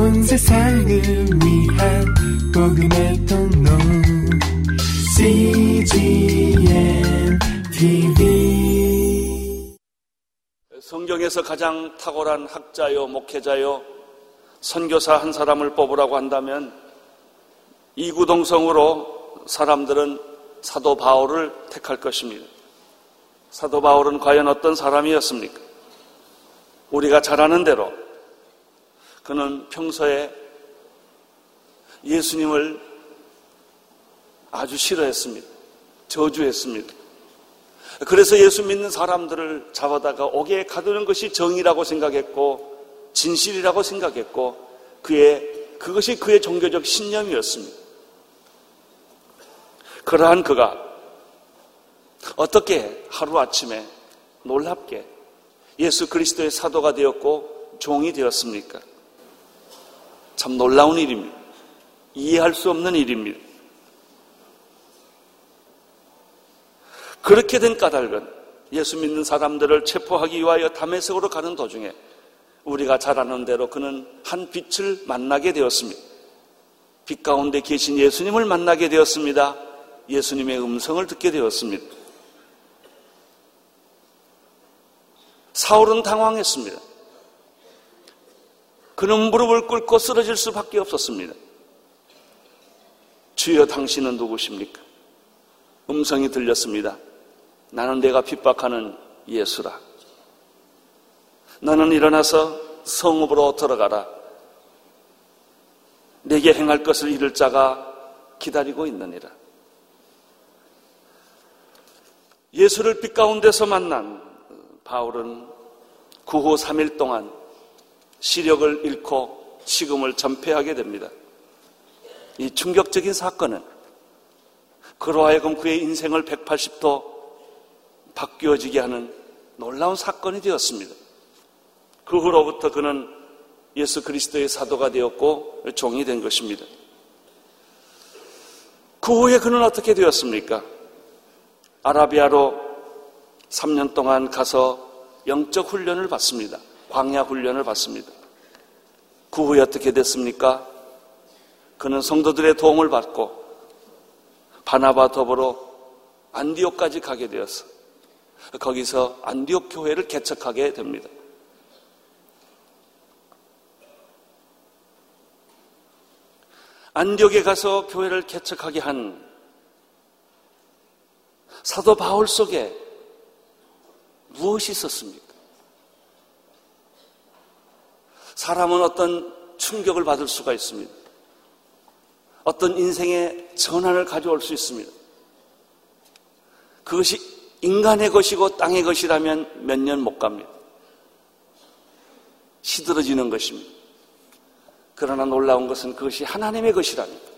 온 세상을 위한 복음의 통로 CGM TV 성경에서 가장 탁월한 학자요 목회자요 선교사 한 사람을 뽑으라고 한다면 이구동성으로 사람들은 사도 바울을 택할 것입니다. 사도 바울은 과연 어떤 사람이었습니까? 우리가 잘 아는 대로 그는 평소에 예수님을 아주 싫어했습니다. 저주했습니다. 그래서 예수 믿는 사람들을 잡아다가 옥에 가두는 것이 정의라고 생각했고 진실이라고 생각했고 그의 그것이 그의 종교적 신념이었습니다. 그러한 그가 어떻게 하루아침에 놀랍게 예수 그리스도의 사도가 되었고 종이 되었습니까? 참 놀라운 일입니다. 이해할 수 없는 일입니다. 그렇게 된 까닭은 예수 믿는 사람들을 체포하기 위하여 담에색으로 가는 도중에 우리가 잘 아는 대로 그는 한 빛을 만나게 되었습니다. 빛 가운데 계신 예수님을 만나게 되었습니다. 예수님의 음성을 듣게 되었습니다. 사울은 당황했습니다. 그는 무릎을 꿇고 쓰러질 수밖에 없었습니다. 주여 당신은 누구십니까? 음성이 들렸습니다. 나는 내가 핍박하는 예수라. 너는 일어나서 성읍으로 들어가라. 내게 행할 것을 이룰 자가 기다리고 있느니라. 예수를 빛 가운데서 만난 바울은 구후 3일 동안 시력을 잃고 식음을 전폐하게 됩니다. 이 충격적인 사건은 그로 하여금 그의 인생을 180도 바뀌어지게 하는 놀라운 사건이 되었습니다. 그 후로부터 그는 예수 그리스도의 사도가 되었고 종이 된 것입니다. 그 후에 그는 어떻게 되었습니까? 아라비아로 3년 동안 가서 영적 훈련을 받습니다. 광야 훈련을 받습니다. 그 후에 어떻게 됐습니까? 그는 성도들의 도움을 받고 바나바 더불어 안디옥까지 가게 되었어. 거기서 안디옥 교회를 개척하게 됩니다. 안디옥에 가서 교회를 개척하게 한 사도 바울 속에 무엇이 있었습니까? 사람은 어떤 충격을 받을 수가 있습니다. 어떤 인생의 전환을 가져올 수 있습니다. 그것이 인간의 것이고 땅의 것이라면 몇 년 못 갑니다. 시들어지는 것입니다. 그러나 놀라운 것은 그것이 하나님의 것이랍니다.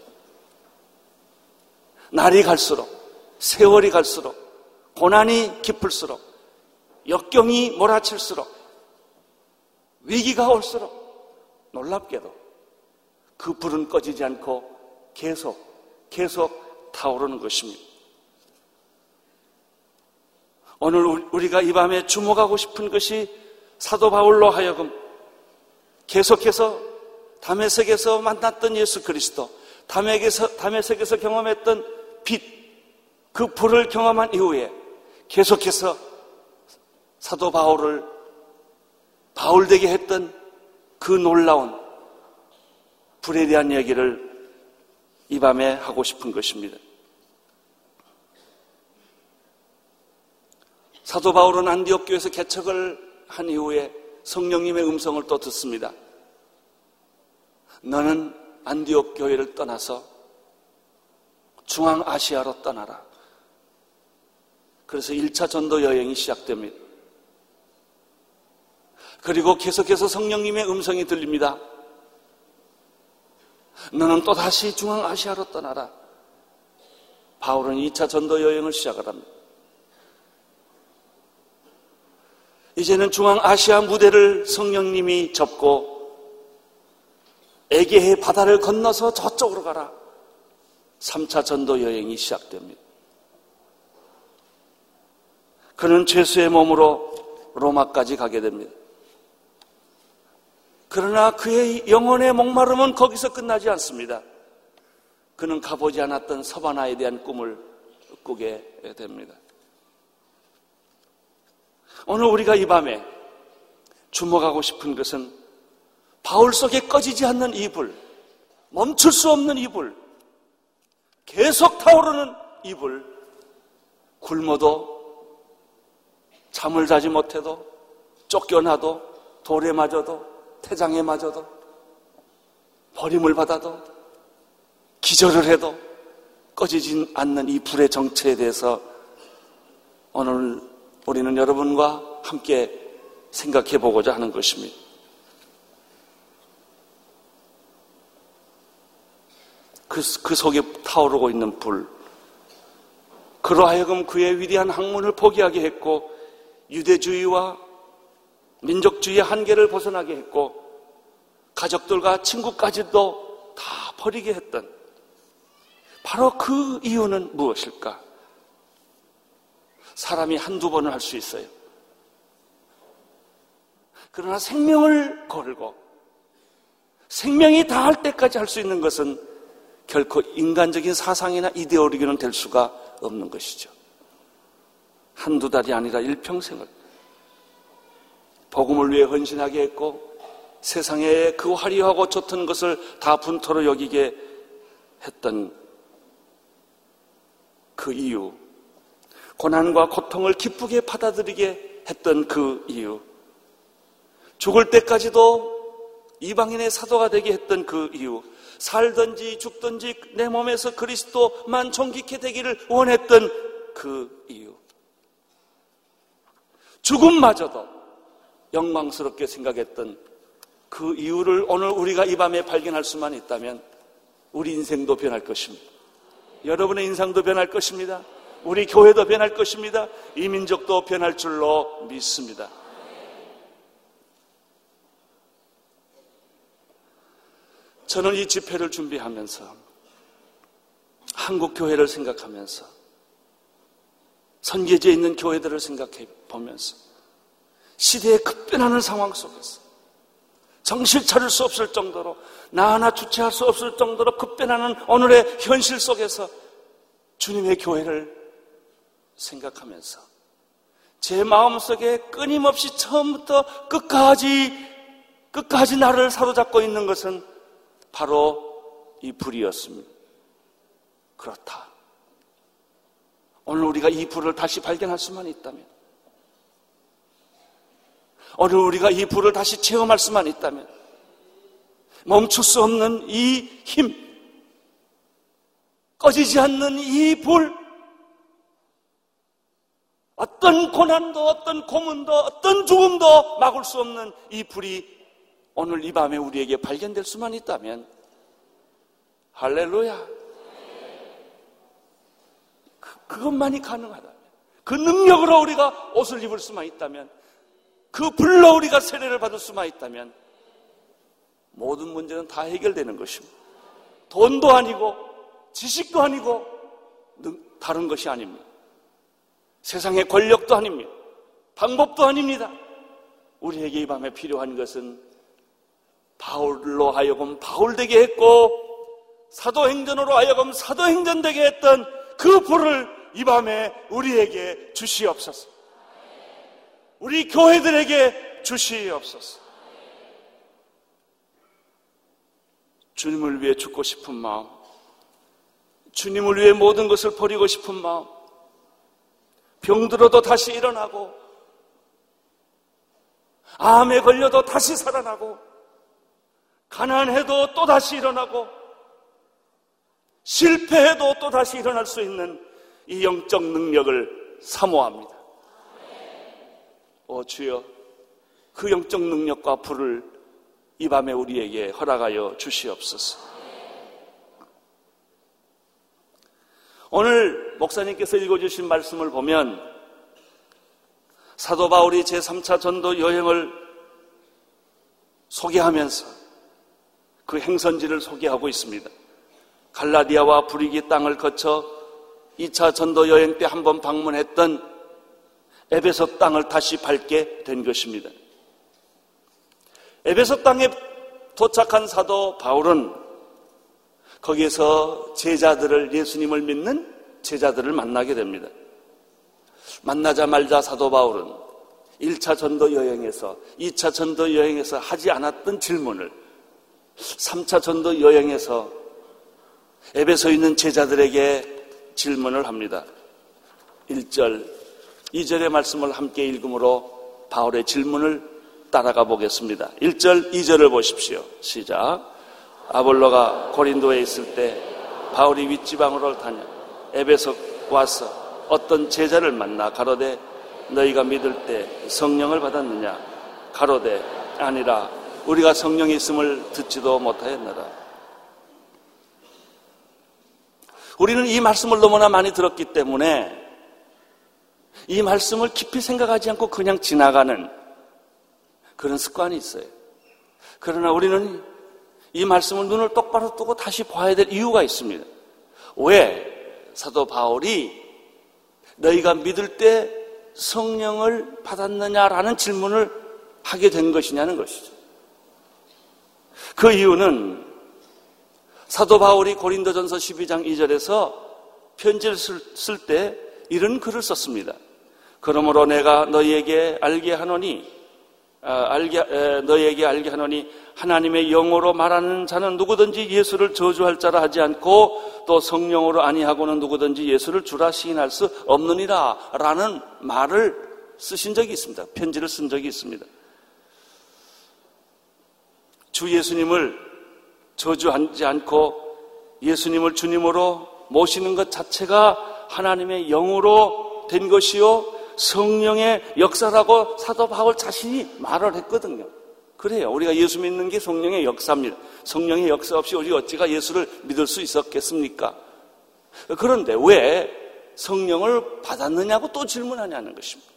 날이 갈수록, 세월이 갈수록, 고난이 깊을수록, 역경이 몰아칠수록, 위기가 올수록 놀랍게도 그 불은 꺼지지 않고 계속, 계속 타오르는 것입니다. 오늘 우리가 이 밤에 주목하고 싶은 것이 사도 바울로 하여금 계속해서 담에색에서 만났던 예수 그리스도, 담에색에서, 담에색에서 경험했던 빛, 그 불을 경험한 이후에 계속해서 사도 바울을 바울되게 했던 그 놀라운 불에 대한 얘기를 이 밤에 하고 싶은 것입니다. 사도 바울은 안디옥 교에서 개척을 한 이후에 성령님의 음성을 또 듣습니다. 너는 안디옥 교회를 떠나서 중앙아시아로 떠나라. 그래서 1차 전도 여행이 시작됩니다. 그리고 계속해서 성령님의 음성이 들립니다. 너는 또다시 중앙아시아로 떠나라. 바울은 2차 전도 여행을 시작을 합니다. 이제는 중앙아시아 무대를 성령님이 접고 에게해 바다를 건너서 저쪽으로 가라. 3차 전도 여행이 시작됩니다. 그는 죄수의 몸으로 로마까지 가게 됩니다. 그러나 그의 영혼의 목마름은 거기서 끝나지 않습니다. 그는 가보지 않았던 서바나에 대한 꿈을 꾸게 됩니다. 오늘 우리가 이 밤에 주목하고 싶은 것은 바울 속에 꺼지지 않는 이불, 멈출 수 없는 이불, 계속 타오르는 이불, 굶어도 잠을 자지 못해도 쫓겨나도 돌에 맞아도 태장에 맞아도 버림을 받아도 기절을 해도 꺼지지 않는 이 불의 정체에 대해서 오늘 우리는 여러분과 함께 생각해 보고자 하는 것입니다. 그, 그 속에 타오르고 있는 불. 그로 하여금 그의 위대한 학문을 포기하게 했고, 유대주의와 민족주의의 한계를 벗어나게 했고, 가족들과 친구까지도 다 버리게 했던, 바로 그 이유는 무엇일까? 사람이 한두 번을 할수 있어요. 그러나 생명을 걸고 생명이 다할 때까지 할 수 있는 것은 결코 인간적인 사상이나 이데올로기는 될 수가 없는 것이죠. 한두 달이 아니라 일평생을 복음을 위해 헌신하게 했고 세상에 그 화려하고 좋던 것을 다 분토로 여기게 했던 그 이유 고난과 고통을 기쁘게 받아들이게 했던 그 이유 죽을 때까지도 이방인의 사도가 되게 했던 그 이유, 살든지 죽든지 내 몸에서 그리스도만 존귀케 되기를 원했던 그 이유. 죽음마저도 영광스럽게 생각했던 그 이유를 오늘 우리가 이 밤에 발견할 수만 있다면 우리 인생도 변할 것입니다. 여러분의 인상도 변할 것입니다. 우리 교회도 변할 것입니다. 이 민족도 변할 줄로 믿습니다. 저는 이 집회를 준비하면서 한국 교회를 생각하면서 선계지에 있는 교회들을 생각해 보면서 시대에 급변하는 상황 속에서 정신 차릴 수 없을 정도로 나 하나 주체할 수 없을 정도로 급변하는 오늘의 현실 속에서 주님의 교회를 생각하면서 제 마음속에 끊임없이 처음부터 끝까지 끝까지 나를 사로잡고 있는 것은 바로 이 불이었습니다. 그렇다. 오늘 우리가 이 불을 다시 발견할 수만 있다면, 오늘 우리가 이 불을 다시 체험할 수만 있다면, 멈출 수 없는 이 힘, 꺼지지 않는 이 불, 어떤 고난도, 어떤 고문도, 어떤 죽음도 막을 수 없는 이 불이 오늘 이 밤에 우리에게 발견될 수만 있다면 할렐루야. 그, 그것만이 가능하다면 그 능력으로 우리가 옷을 입을 수만 있다면 그 불로 우리가 세례를 받을 수만 있다면 모든 문제는 다 해결되는 것입니다. 돈도 아니고 지식도 아니고 다른 것이 아닙니다. 세상의 권력도 아닙니다. 방법도 아닙니다. 우리에게 이 밤에 필요한 것은 바울로 하여금 바울되게 했고 사도행전으로 하여금 사도행전되게 했던 그 불을 이 밤에 우리에게 주시옵소서. 우리 교회들에게 주시옵소서. 주님을 위해 죽고 싶은 마음, 주님을 위해 모든 것을 버리고 싶은 마음, 병들어도 다시 일어나고, 암에 걸려도 다시 살아나고, 가난해도 또 다시 일어나고 실패해도 또 다시 일어날 수 있는 이 영적 능력을 사모합니다. 오 주여 그 영적 능력과 불을 이 밤에 우리에게 허락하여 주시옵소서. 오늘 목사님께서 읽어주신 말씀을 보면 사도 바울이 제3차 전도 여행을 소개하면서 그 행선지를 소개하고 있습니다. 갈라디아와 브리기 땅을 거쳐 2차 전도 여행 때 한번 방문했던 에베소 땅을 다시 밟게 된 것입니다. 에베소 땅에 도착한 사도 바울은 거기에서 제자들을 예수님을 믿는 제자들을 만나게 됩니다. 만나자말자 사도 바울은 1차 전도 여행에서 2차 전도 여행에서 하지 않았던 질문을 3차 전도 여행에서 에베소에 있는 제자들에게 질문을 합니다. 1절, 2절의 말씀을 함께 읽음으로 바울의 질문을 따라가 보겠습니다. 1절, 2절을 보십시오. 시작. 아볼로가 고린도에 있을 때 바울이 윗지방으로 다녀 에베소 와서 어떤 제자를 만나 가로되 너희가 믿을 때 성령을 받았느냐? 가로되 아니라 우리가 성령이 있음을 듣지도 못하였느라. 우리는 이 말씀을 너무나 많이 들었기 때문에 이 말씀을 깊이 생각하지 않고 그냥 지나가는 그런 습관이 있어요. 그러나 우리는 이 말씀을 눈을 똑바로 뜨고 다시 봐야 될 이유가 있습니다. 왜 사도 바울이 너희가 믿을 때 성령을 받았느냐라는 질문을 하게 된 것이냐는 것이죠. 그 이유는 사도 바울이 고린도전서 12장 2절에서 편지를 쓸 때 이런 글을 썼습니다. 그러므로 내가 너희에게 알게 하노니 아, 알게, 너희에게 알게 하노니 하나님의 영으로 말하는 자는 누구든지 예수를 저주할 자라 하지 않고 또 성령으로 아니하고는 누구든지 예수를 주라 시인할 수 없느니라 라는 말을 쓰신 적이 있습니다. 편지를 쓴 적이 있습니다. 주 예수님을 저주하지 않고 예수님을 주님으로 모시는 것 자체가 하나님의 영으로 된 것이요 성령의 역사라고 사도 바울 자신이 말을 했거든요. 그래요. 우리가 예수 믿는 게 성령의 역사입니다. 성령의 역사 없이 우리 어찌가 예수를 믿을 수 있었겠습니까? 그런데 왜 성령을 받았느냐고 또 질문하냐는 것입니다.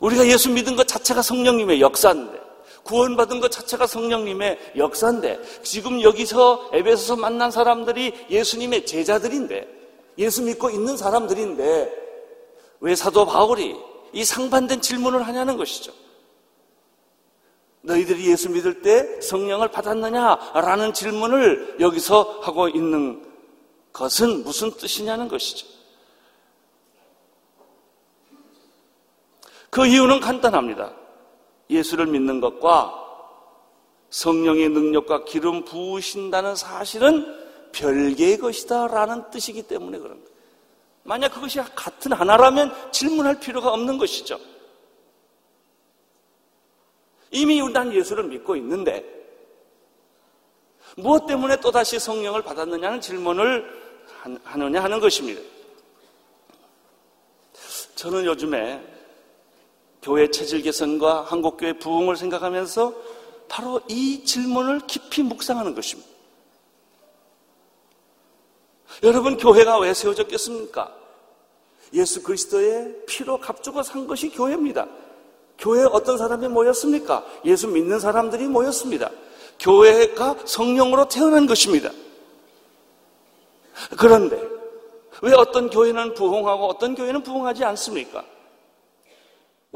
우리가 예수 믿은 것 자체가 성령님의 역사인데, 구원받은 것 자체가 성령님의 역사인데, 지금 여기서 에베소서 만난 사람들이 예수님의 제자들인데, 예수 믿고 있는 사람들인데 왜 사도 바울이 이 상반된 질문을 하냐는 것이죠. 너희들이 예수 믿을 때 성령을 받았느냐라는 질문을 여기서 하고 있는 것은 무슨 뜻이냐는 것이죠. 그 이유는 간단합니다. 예수를 믿는 것과 성령의 능력과 기름 부으신다는 사실은 별개의 것이다라는 뜻이기 때문에 그런 거예요. 만약 그것이 같은 하나라면 질문할 필요가 없는 것이죠. 이미 난 예수를 믿고 있는데 무엇 때문에 또다시 성령을 받았느냐는 질문을 하느냐 하는 것입니다. 저는 요즘에 교회 체질 개선과 한국교회 부흥을 생각하면서 바로 이 질문을 깊이 묵상하는 것입니다. 여러분, 교회가 왜 세워졌겠습니까? 예수 그리스도의 피로 값주고 산 것이 교회입니다. 교회에 어떤 사람이 모였습니까? 예수 믿는 사람들이 모였습니다. 교회가 성령으로 태어난 것입니다. 그런데 왜 어떤 교회는 부흥하고 어떤 교회는 부흥하지 않습니까?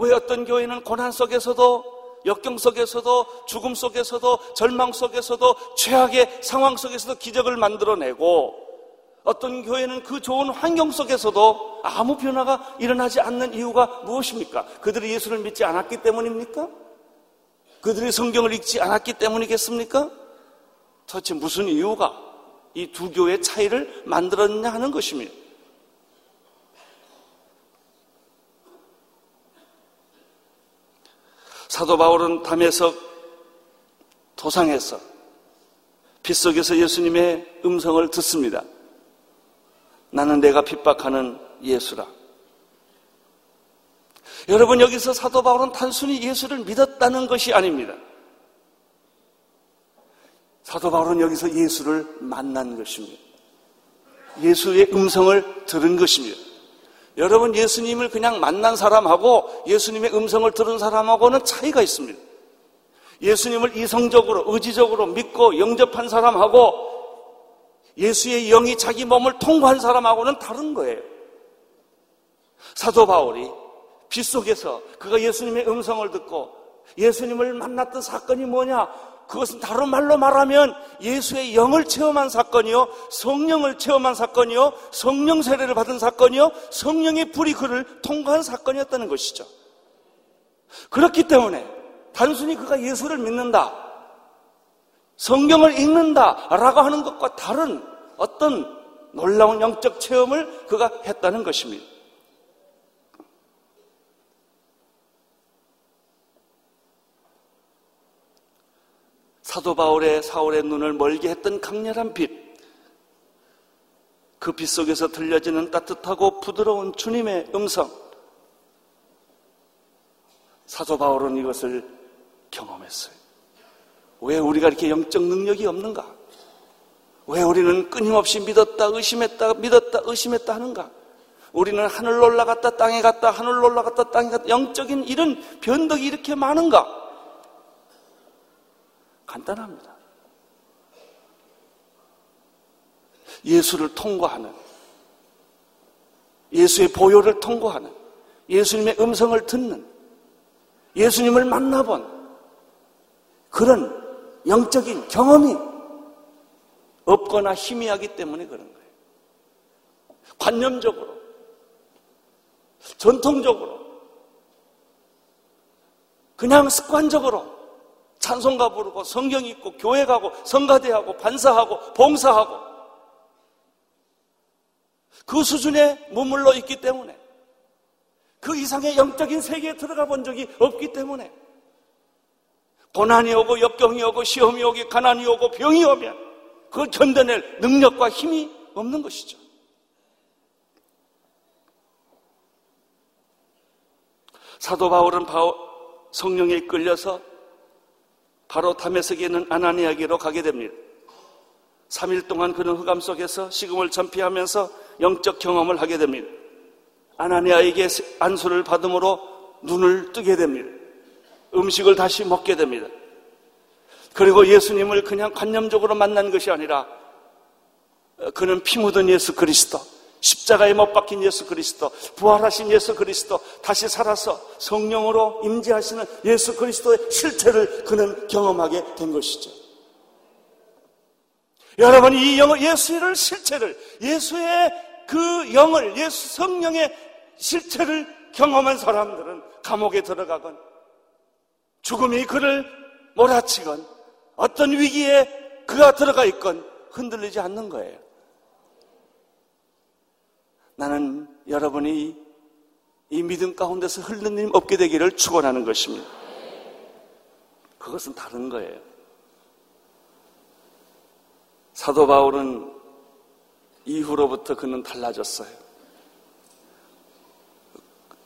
왜 어떤 교회는 고난 속에서도 역경 속에서도 죽음 속에서도 절망 속에서도 최악의 상황 속에서도 기적을 만들어내고 어떤 교회는 그 좋은 환경 속에서도 아무 변화가 일어나지 않는 이유가 무엇입니까? 그들이 예수를 믿지 않았기 때문입니까? 그들이 성경을 읽지 않았기 때문이겠습니까? 도대체 무슨 이유가 이 두 교회의 차이를 만들었냐 하는 것입니다. 사도 바울은 담에서 도상에서 빗속에서 예수님의 음성을 듣습니다. 나는 내가 핍박하는 예수라. 여러분 여기서 사도 바울은 단순히 예수를 믿었다는 것이 아닙니다. 사도 바울은 여기서 예수를 만난 것입니다. 예수의 음성을 들은 것입니다. 여러분 예수님을 그냥 만난 사람하고 예수님의 음성을 들은 사람하고는 차이가 있습니다. 예수님을 이성적으로 의지적으로 믿고 영접한 사람하고 예수의 영이 자기 몸을 통과한 사람하고는 다른 거예요. 사도 바울이 빗속에서 그가 예수님의 음성을 듣고 예수님을 만났던 사건이 뭐냐? 그것은 다른 말로 말하면 예수의 영을 체험한 사건이요, 성령을 체험한 사건이요, 성령 세례를 받은 사건이요, 성령의 불이 그를 통과한 사건이었다는 것이죠. 그렇기 때문에 단순히 그가 예수를 믿는다, 성경을 읽는다라고 하는 것과 다른 어떤 놀라운 영적 체험을 그가 했다는 것입니다. 사도 바울의 사울의 눈을 멀게 했던 강렬한 빛. 그 빛 속에서 들려지는 따뜻하고 부드러운 주님의 음성. 사도 바울은 이것을 경험했어요. 왜 우리가 이렇게 영적 능력이 없는가? 왜 우리는 끊임없이 믿었다, 의심했다, 믿었다, 의심했다 하는가? 우리는 하늘로 올라갔다, 땅에 갔다, 하늘로 올라갔다, 땅에 갔다, 영적인 이런 변덕이 이렇게 많은가? 간단합니다. 예수를 통과하는, 예수의 보혈을 통과하는, 예수님의 음성을 듣는, 예수님을 만나본 그런 영적인 경험이 없거나 희미하기 때문에 그런 거예요. 관념적으로, 전통적으로, 그냥 습관적으로 찬송가 부르고 성경 읽고 교회 가고 성가대하고 반사하고 봉사하고 그 수준에 머물러 있기 때문에 그 이상의 영적인 세계에 들어가 본 적이 없기 때문에 고난이 오고 역경이 오고 시험이 오고 가난이 오고 병이 오면 그걸 견뎌낼 능력과 힘이 없는 것이죠. 사도 바울은 성령에 끌려서 바로 담에색에 있는 아나니아에게로 가게 됩니다. 3일 동안 그는 흑암 속에서 식음을 전피하면서 영적 경험을 하게 됩니다. 아나니아에게 안수를 받음으로 눈을 뜨게 됩니다. 음식을 다시 먹게 됩니다. 그리고 예수님을 그냥 관념적으로 만난 것이 아니라 그는 피 묻은 예수 그리스도, 십자가에 못 박힌 예수 그리스도, 부활하신 예수 그리스도, 다시 살아서 성령으로 임재하시는 예수 그리스도의 실체를 그는 경험하게 된 것이죠. 여러분, 이 영을, 예수의 실체를, 예수의 그 영을, 예수 성령의 실체를 경험한 사람들은 감옥에 들어가건, 죽음이 그를 몰아치건, 어떤 위기에 그가 들어가 있건 흔들리지 않는 거예요. 나는 여러분이 이 믿음 가운데서 흘러는 일 없게 되기를 축원하는 것입니다. 그것은 다른 거예요. 사도 바울은 이후로부터 그는 달라졌어요.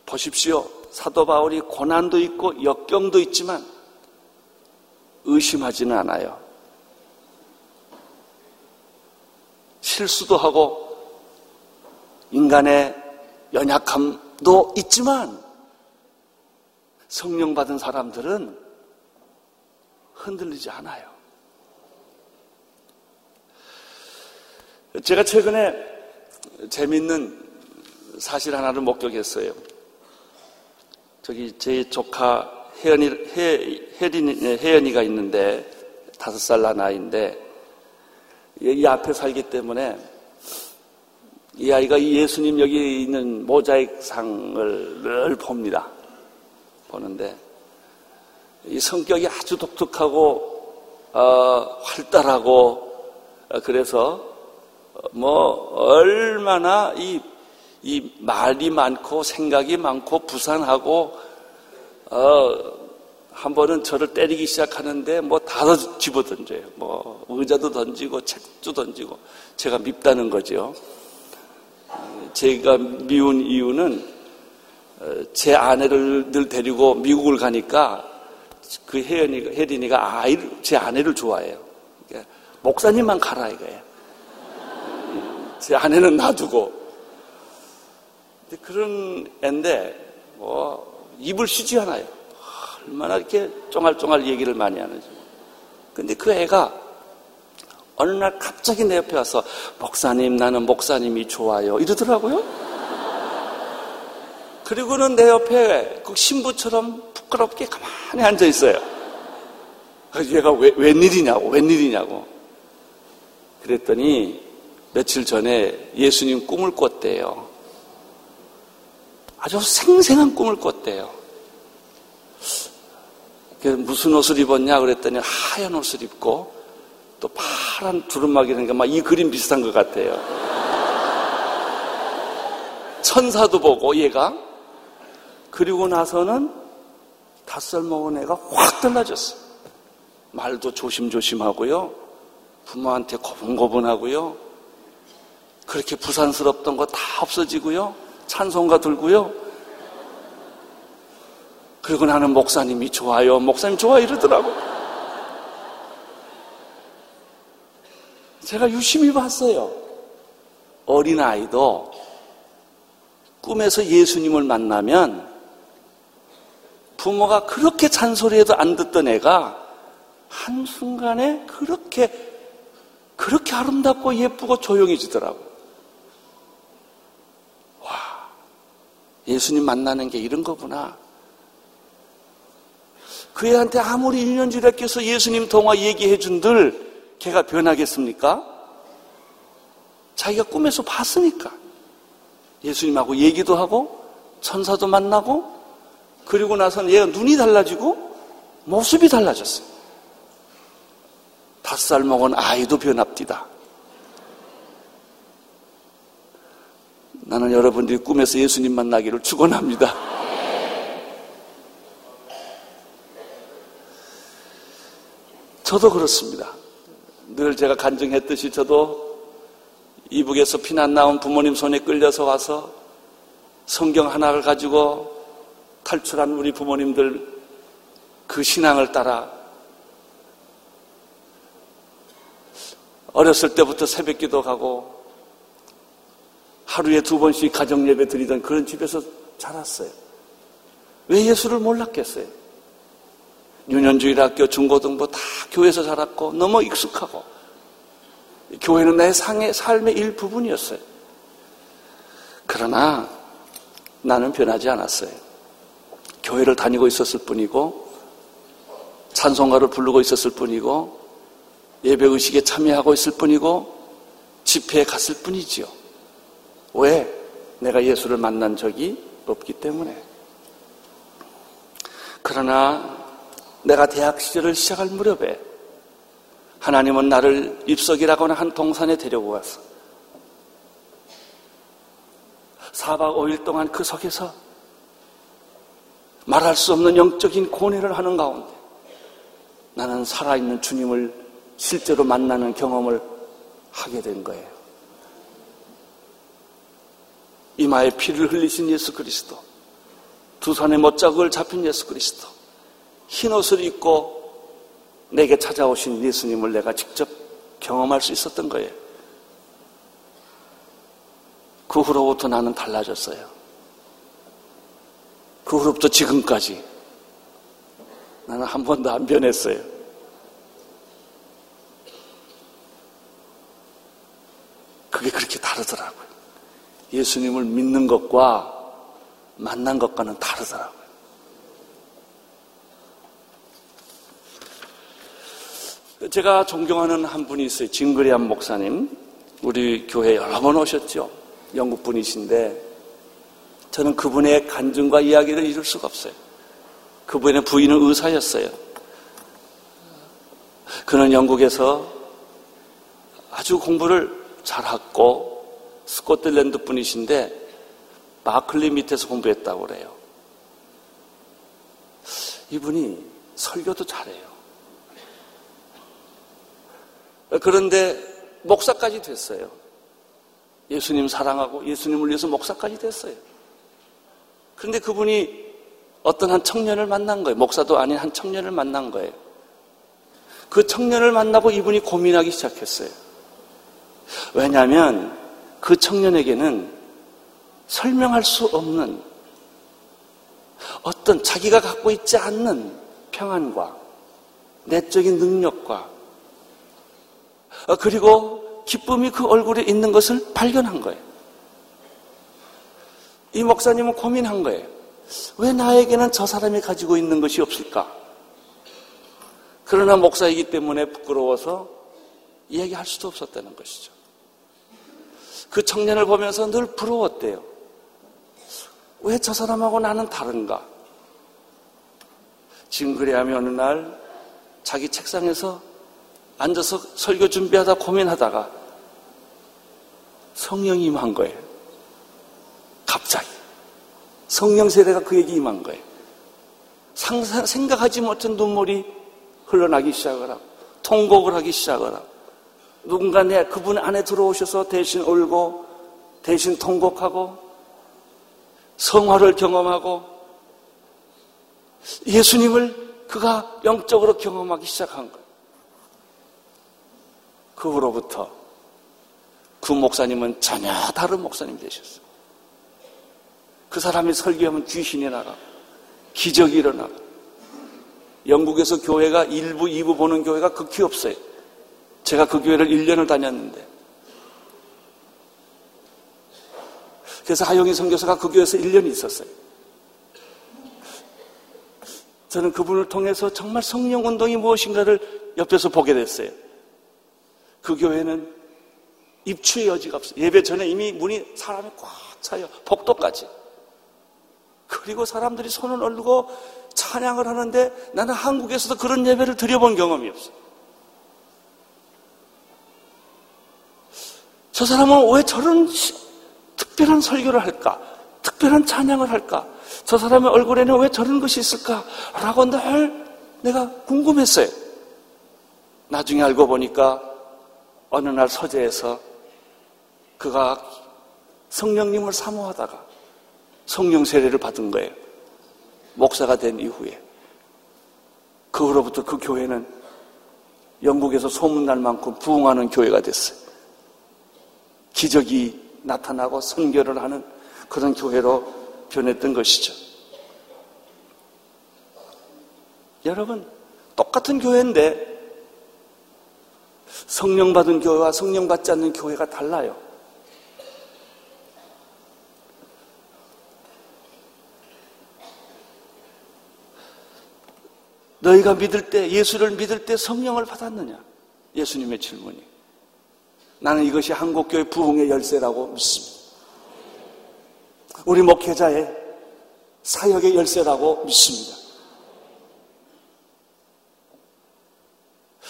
보십시오. 사도 바울이 고난도 있고 역경도 있지만 의심하지는 않아요. 실수도 하고 인간의 연약함도 있지만 성령 받은 사람들은 흔들리지 않아요. 제가 최근에 재밌는 사실 하나를 목격했어요. 저기 제 조카 혜연이, 혜, 혜린이, 혜연이가 있는데 다섯 살 난 아이인데 이 앞에 살기 때문에 이 아이가 예수님 여기 있는 모자익 상을 늘 봅니다. 보는데 이 성격이 아주 독특하고 어, 활달하고 어, 그래서 뭐 얼마나 이, 이 말이 많고 생각이 많고 부산하고 어, 한 번은 저를 때리기 시작하는데 뭐 다 집어던져요. 뭐 의자도 던지고 책도 던지고 제가 밉다는 거죠. 제가 미운 이유는 어, 제 아내를 늘 데리고 미국을 가니까 그 혜연이가, 혜린이가 아이를, 제 아내를 좋아해요. 그러니까 목사님만 가라 이거예요. 제 아내는 놔두고. 그런 앤데, 뭐, 입을 쉬지 않아요. 얼마나 이렇게 쫑알쫑알 얘기를 많이 하는지. 근데 그 애가 어느 날 갑자기 내 옆에 와서, 목사님, 나는 목사님이 좋아요. 이러더라고요. 그리고는 내 옆에 그 신부처럼 부끄럽게 가만히 앉아 있어요. 얘가 왜, 웬일이냐고, 웬일이냐고. 그랬더니 며칠 전에 예수님 꿈을 꿨대요. 아주 생생한 꿈을 꿨대요. 무슨 옷을 입었냐 그랬더니 하얀 옷을 입고 또 파란 두루마기라는 게막 이 그림 비슷한 것 같아요. 천사도 보고 얘가 그리고 나서는 닷살 먹은 애가 확 달라졌어. 말도 조심조심하고요. 부모한테 고분고분하고요. 그렇게 부산스럽던 거 다 없어지고요. 찬송가 들고요. 그리고 나는 목사님이 좋아요. 목사님 좋아 이러더라고. 제가 유심히 봤어요. 어린아이도 꿈에서 예수님을 만나면 부모가 그렇게 잔소리해도 안 듣던 애가 한순간에 그렇게, 그렇게 아름답고 예쁘고 조용해지더라고. 와, 예수님 만나는 게 이런 거구나. 그 애한테 아무리 1년지라 껴서 예수님 통화 얘기해 준들 걔가 변하겠습니까? 자기가 꿈에서 봤으니까. 예수님하고 얘기도 하고 천사도 만나고 그리고 나서는 얘가 눈이 달라지고 모습이 달라졌어요. 다섯 살 먹은 아이도 변합디다. 나는 여러분들이 꿈에서 예수님 만나기를 축원합니다. 저도 그렇습니다. 늘 제가 간증했듯이 저도 이북에서 피난 나온 부모님 손에 끌려서 와서 성경 하나를 가지고 탈출한 우리 부모님들 그 신앙을 따라 어렸을 때부터 새벽 기도 가고 하루에 두 번씩 가정 예배 드리던 그런 집에서 자랐어요. 왜 예수를 몰랐겠어요? 유년주일 학교, 중고등부 다 교회에서 자랐고 너무 익숙하고 교회는 내 상의 삶의 일부분이었어요. 그러나 나는 변하지 않았어요. 교회를 다니고 있었을 뿐이고 찬송가를 부르고 있었을 뿐이고 예배 의식에 참여하고 있을 뿐이고 집회에 갔을 뿐이지요. 왜? 내가 예수를 만난 적이 없기 때문에. 그러나 내가 대학 시절을 시작할 무렵에 하나님은 나를 입석이라고 하는 한 동산에 데려고 왔어. 4박 5일 동안 그 속에서 말할 수 없는 영적인 고뇌를 하는 가운데 나는 살아있는 주님을 실제로 만나는 경험을 하게 된 거예요. 이마에 피를 흘리신 예수 그리스도, 두 손에 못자국을 잡힌 예수 그리스도, 흰 옷을 입고 내게 찾아오신 예수님을 내가 직접 경험할 수 있었던 거예요. 그 후로부터 나는 달라졌어요. 그 후로부터 지금까지 나는 한 번도 안 변했어요. 그게 그렇게 다르더라고요. 예수님을 믿는 것과 만난 것과는 다르더라고요. 제가 존경하는 한 분이 있어요. 징그리안 목사님. 우리 교회 여러 번 오셨죠. 영국 분이신데 저는 그분의 간증과 이야기를 이룰 수가 없어요. 그분의 부인은 의사였어요. 그는 영국에서 아주 공부를 잘했고 스코틀랜드 분이신데 마클리 밑에서 공부했다고 그래요. 이분이 설교도 잘해요. 그런데 목사까지 됐어요. 예수님 사랑하고 예수님을 위해서 목사까지 됐어요. 그런데 그분이 어떤 한 청년을 만난 거예요. 목사도 아닌 한 청년을 만난 거예요. 그 청년을 만나고 이분이 고민하기 시작했어요. 왜냐하면 그 청년에게는 설명할 수 없는 어떤 자기가 갖고 있지 않는 평안과 내적인 능력과 어, 그리고 기쁨이 그 얼굴에 있는 것을 발견한 거예요. 이 목사님은 고민한 거예요. 왜 나에게는 저 사람이 가지고 있는 것이 없을까? 그러나 목사이기 때문에 부끄러워서 이야기할 수도 없었다는 것이죠. 그 청년을 보면서 늘 부러웠대요. 왜 저 사람하고 나는 다른가? 그래야면 어느 날 자기 책상에서 앉아서 설교 준비하다 고민하다가 성령이 임한 거예요. 갑자기. 성령 세례가 그에게 임한 거예요. 상상, 생각하지 못한 눈물이 흘러나기 시작을 하고, 통곡을 하기 시작을 하고, 누군가 내 그분 안에 들어오셔서 대신 울고, 대신 통곡하고, 성화를 경험하고, 예수님을 그가 영적으로 경험하기 시작한 거예요. 그 후로부터 그 목사님은 전혀 다른 목사님이 되셨어요. 그 사람이 설교하면 귀신이 나가, 기적이 일어나고. 영국에서 교회가 1부, 2부 보는 교회가 극히 없어요. 제가 그 교회를 1년을 다녔는데. 그래서 하영희 선교사가 그 교회에서 1년 있었어요. 저는 그분을 통해서 정말 성령 운동이 무엇인가를 옆에서 보게 됐어요. 그 교회는 입추의 여지가 없어요. 예배 전에 이미 문이 사람이 꽉 차요. 복도까지. 그리고 사람들이 손을 얼르고 찬양을 하는데 나는 한국에서도 그런 예배를 드려본 경험이 없어. 저 사람은 왜 저런 특별한 설교를 할까? 특별한 찬양을 할까? 저 사람의 얼굴에는 왜 저런 것이 있을까? 라고 늘 내가 궁금했어요. 나중에 알고 보니까 어느 날 서재에서 그가 성령님을 사모하다가 성령 세례를 받은 거예요. 목사가 된 이후에. 그 후로부터 그 교회는 영국에서 소문날 만큼 부흥하는 교회가 됐어요. 기적이 나타나고 선교를 하는 그런 교회로 변했던 것이죠. 여러분, 똑같은 교회인데 성령 받은 교회와 성령 받지 않는 교회가 달라요. 너희가 믿을 때, 예수를 믿을 때 성령을 받았느냐? 예수님의 질문이. 나는 이것이 한국교회 부흥의 열쇠라고 믿습니다. 우리 목회자의 사역의 열쇠라고 믿습니다.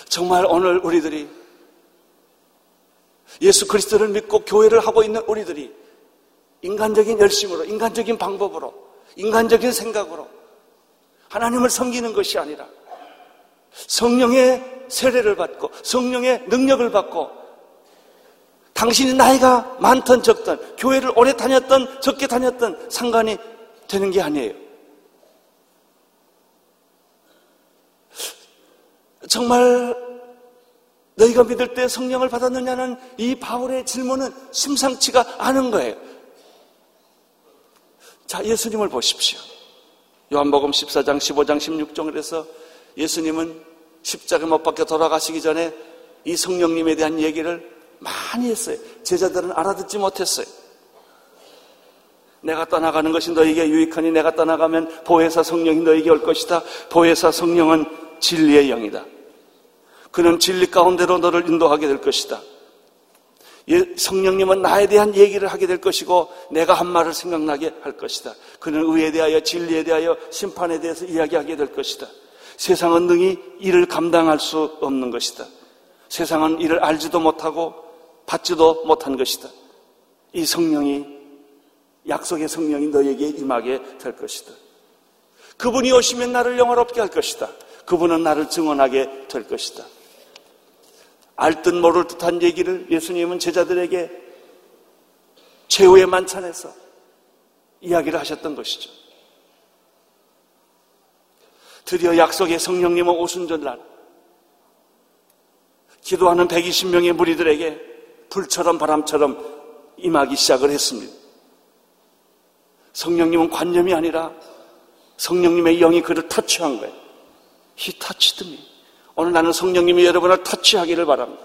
정말 오늘 우리들이 예수 그리스도를 믿고 교회를 하고 있는 우리들이 인간적인 열심으로, 인간적인 방법으로, 인간적인 생각으로 하나님을 섬기는 것이 아니라 성령의 세례를 받고 성령의 능력을 받고 당신이 나이가 많던 적던 교회를 오래 다녔던 적게 다녔던 상관이 되는 게 아니에요. 정말 너희가 믿을 때 성령을 받았느냐는 이 바울의 질문은 심상치가 않은 거예요. 자, 예수님을 보십시오. 요한복음 14장, 15장, 16절에서 예수님은 십자가 못 박혀 돌아가시기 전에 이 성령님에 대한 얘기를 많이 했어요. 제자들은 알아듣지 못했어요. 내가 떠나가는 것이 너에게 유익하니 내가 떠나가면 보혜사 성령이 너에게 올 것이다. 보혜사 성령은 진리의 영이다. 그는 진리 가운데로 너를 인도하게 될 것이다. 예, 성령님은 나에 대한 얘기를 하게 될 것이고 내가 한 말을 생각나게 할 것이다. 그는 의에 대하여 진리에 대하여 심판에 대해서 이야기하게 될 것이다. 세상은 능히 이를 감당할 수 없는 것이다. 세상은 이를 알지도 못하고 받지도 못한 것이다. 이 성령이 약속의 성령이 너에게 임하게 될 것이다. 그분이 오시면 나를 영화롭게 할 것이다. 그분은 나를 증언하게 될 것이다. 알듯 모를 듯한 얘기를 예수님은 제자들에게 최후의 만찬에서 이야기를 하셨던 것이죠. 드디어 약속의 성령님은 오순 전날 기도하는 120명의 무리들에게 불처럼 바람처럼 임하기 시작을 했습니다. 성령님은 관념이 아니라 성령님의 영이 그를 터치한 거예요. He touched me. 오늘 나는 성령님이 여러분을 터치하기를 바랍니다.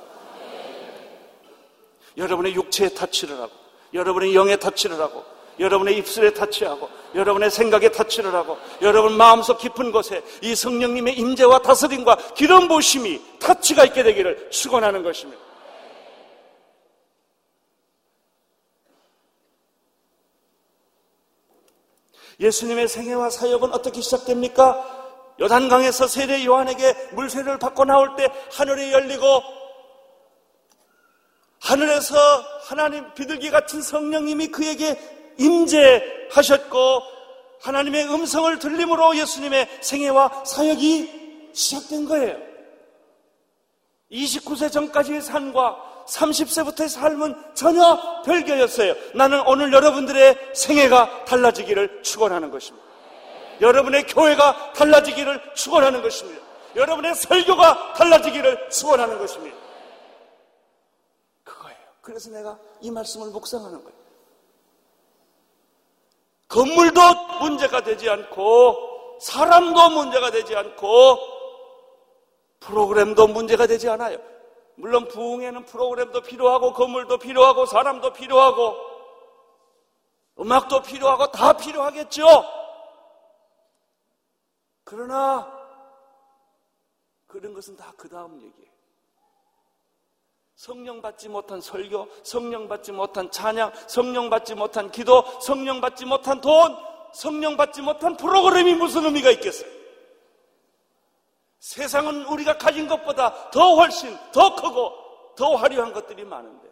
여러분의 육체에 터치를 하고, 여러분의 영에 터치를 하고, 여러분의 입술에 타치하고 여러분의 생각에 타치를 하고 여러분 마음속 깊은 곳에 이 성령님의 임재와 다스림과 기름 부심이 타치가 있게 되기를 축원하는 것입니다. 예수님의 생애와 사역은 어떻게 시작됩니까? 요단강에서 세례 요한에게 물세례를 받고 나올 때 하늘이 열리고 하늘에서 하나님 비둘기 같은 성령님이 그에게 임재하셨고 하나님의 음성을 들림으로 예수님의 생애와 사역이 시작된 거예요. 29세 전까지의 삶과 30세부터의 삶은 전혀 별개였어요. 나는 오늘 여러분들의 생애가 달라지기를 축원하는 것입니다. 여러분의 교회가 달라지기를 축원하는 것입니다. 여러분의 설교가 달라지기를 축원하는 것입니다. 그거예요. 그래서 내가 이 말씀을 묵상하는 거예요. 건물도 문제가 되지 않고 사람도 문제가 되지 않고 프로그램도 문제가 되지 않아요. 물론 부흥에는 프로그램도 필요하고 건물도 필요하고 사람도 필요하고 음악도 필요하고 다 필요하겠죠. 그러나 그런 것은 다 그 다음 얘기예요. 성령 받지 못한 설교, 성령 받지 못한 찬양, 성령 받지 못한 기도, 성령 받지 못한 돈, 성령 받지 못한 프로그램이 무슨 의미가 있겠어요? 세상은 우리가 가진 것보다 더 훨씬 더 크고 더 화려한 것들이 많은데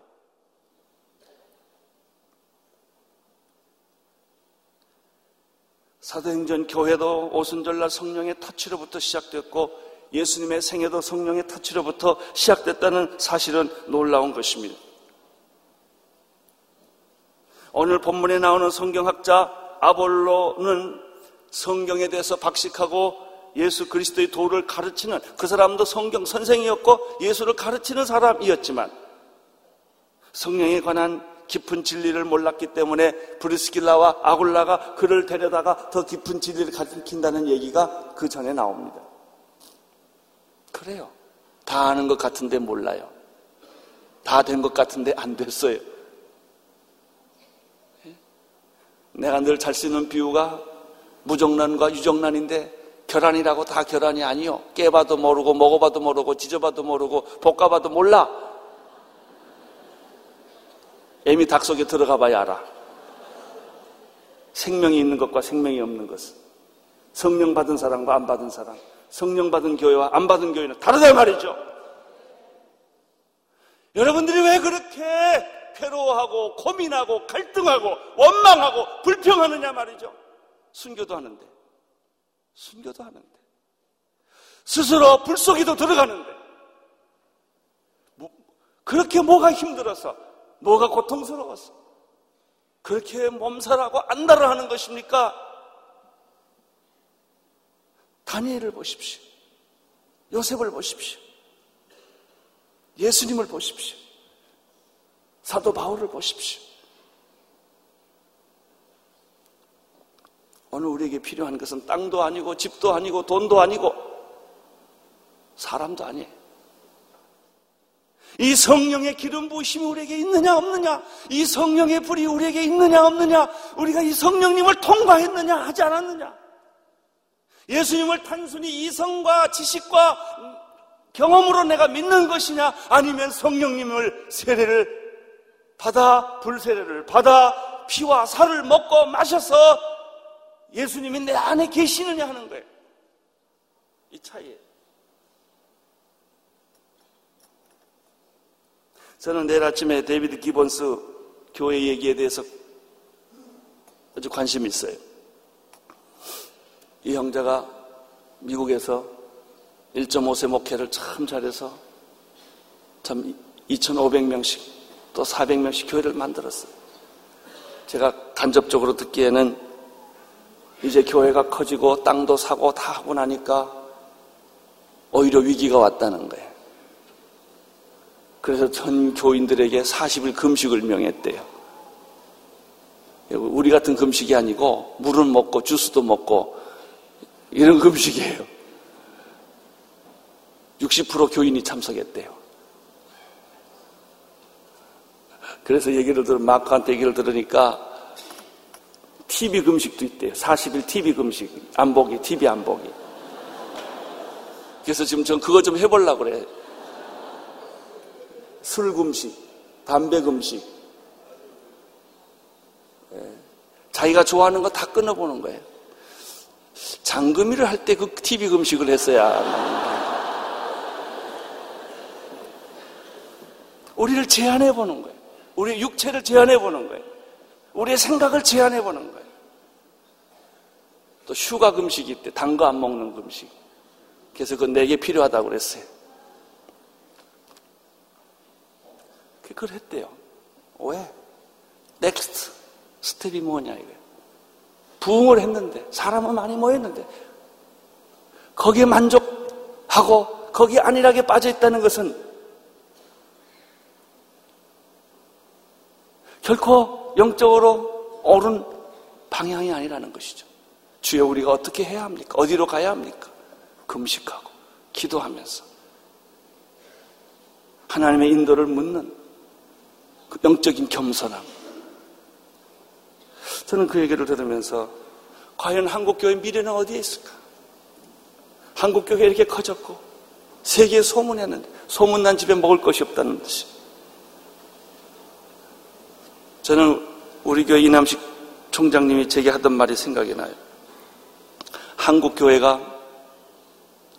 사도행전 교회도 오순절날 성령의 터치로부터 시작됐고 예수님의 생애도 성령의 터치로부터 시작됐다는 사실은 놀라운 것입니다. 오늘 본문에 나오는 성경학자 아볼로는 성경에 대해서 박식하고 예수 그리스도의 도를 가르치는 그 사람도 성경 선생이었고 예수를 가르치는 사람이었지만 성령에 관한 깊은 진리를 몰랐기 때문에 브리스길라와 아굴라가 그를 데려다가 더 깊은 진리를 가르친다는 얘기가 그 전에 나옵니다. 그래요. 다 아는 것 같은데 몰라요. 다 된 것 같은데 안 됐어요. 예? 내가 늘 잘 쓰는 비유가 무정란과 유정란인데 결란이라고 다 결란이 아니요. 깨봐도 모르고 먹어봐도 모르고 지져봐도 모르고 볶아봐도 몰라. 애미 닭 속에 들어가 봐야 알아. 생명이 있는 것과 생명이 없는 것은. 성령 받은 사람과 안 받은 사람. 성령 받은 교회와 안 받은 교회는 다르다 말이죠. 여러분들이 왜 그렇게 괴로워하고 고민하고 갈등하고 원망하고 불평하느냐 말이죠. 순교도 하는데. 순교도 하는데. 스스로 불속에도 들어가는데. 뭐, 그렇게 뭐가 힘들어서 뭐가 고통스러웠어? 그렇게 몸살하고 안달을 하는 것입니까? 다니엘을 보십시오. 요셉을 보십시오. 예수님을 보십시오. 사도 바울을 보십시오. 오늘 우리에게 필요한 것은 땅도 아니고 집도 아니고 돈도 아니고 사람도 아니에요. 이 성령의 기름 부으심이 우리에게 있느냐 없느냐? 이 성령의 불이 우리에게 있느냐 없느냐? 우리가 이 성령님을 통과했느냐 하지 않았느냐? 예수님을 단순히 이성과 지식과 경험으로 내가 믿는 것이냐? 아니면 성령님을 세례를 받아 불세례를 받아 피와 살을 먹고 마셔서 예수님이 내 안에 계시느냐 하는 거예요. 이 차이예요 저는 내일 아침에 데이비드 기본스 교회 얘기에 대해서 아주 관심이 있어요. 이 형제가 미국에서 1.5세 목회를 참 잘해서 참 2,500명씩 또 400명씩 교회를 만들었어요. 제가 간접적으로 듣기에는 이제 교회가 커지고 땅도 사고 다 하고 나니까 오히려 위기가 왔다는 거예요. 그래서 전 교인들에게 40일 금식을 명했대요. 우리 같은 금식이 아니고 물은 먹고 주스도 먹고 이런 금식이에요. 60% 교인이 참석했대요. 그래서 얘기를 들어 마크한테 얘기를 들으니까 TV 금식도 있대요. 40일 TV 금식. 안 보기, TV 안 보기. 그래서 지금 전 그거 좀 해보려고 그래. 술 금식, 담배 금식. 예. 자기가 좋아하는 거 다 끊어보는 거예요. 장금이를 할 때 그 TV 금식을 했어야. 우리를 제한해 보는 거예요. 우리 육체를 제한해 보는 거예요. 우리의 생각을 제한해 보는 거예요. 또 휴가 금식이 있대. 단 거 안 먹는 금식. 그래서 그건 내게 필요하다고 그랬어요. 그걸 했대요. 왜? next step이 뭐냐 이거예요. 부흥을 했는데 사람은 많이 모였는데 거기에 만족하고 거기에 안일하게 빠져 있다는 것은 결코 영적으로 옳은 방향이 아니라는 것이죠. 주여 우리가 어떻게 해야 합니까? 어디로 가야 합니까? 금식하고 기도하면서 하나님의 인도를 묻는 그 영적인 겸손함. 저는 그 얘기를 들으면서 과연 한국교회 미래는 어디에 있을까? 한국교회 이렇게 커졌고 세계에 소문했는데 소문난 집에 먹을 것이 없다는 듯이 저는 우리 교회 이남식 총장님이 제게 하던 말이 생각이 나요. 한국 교회가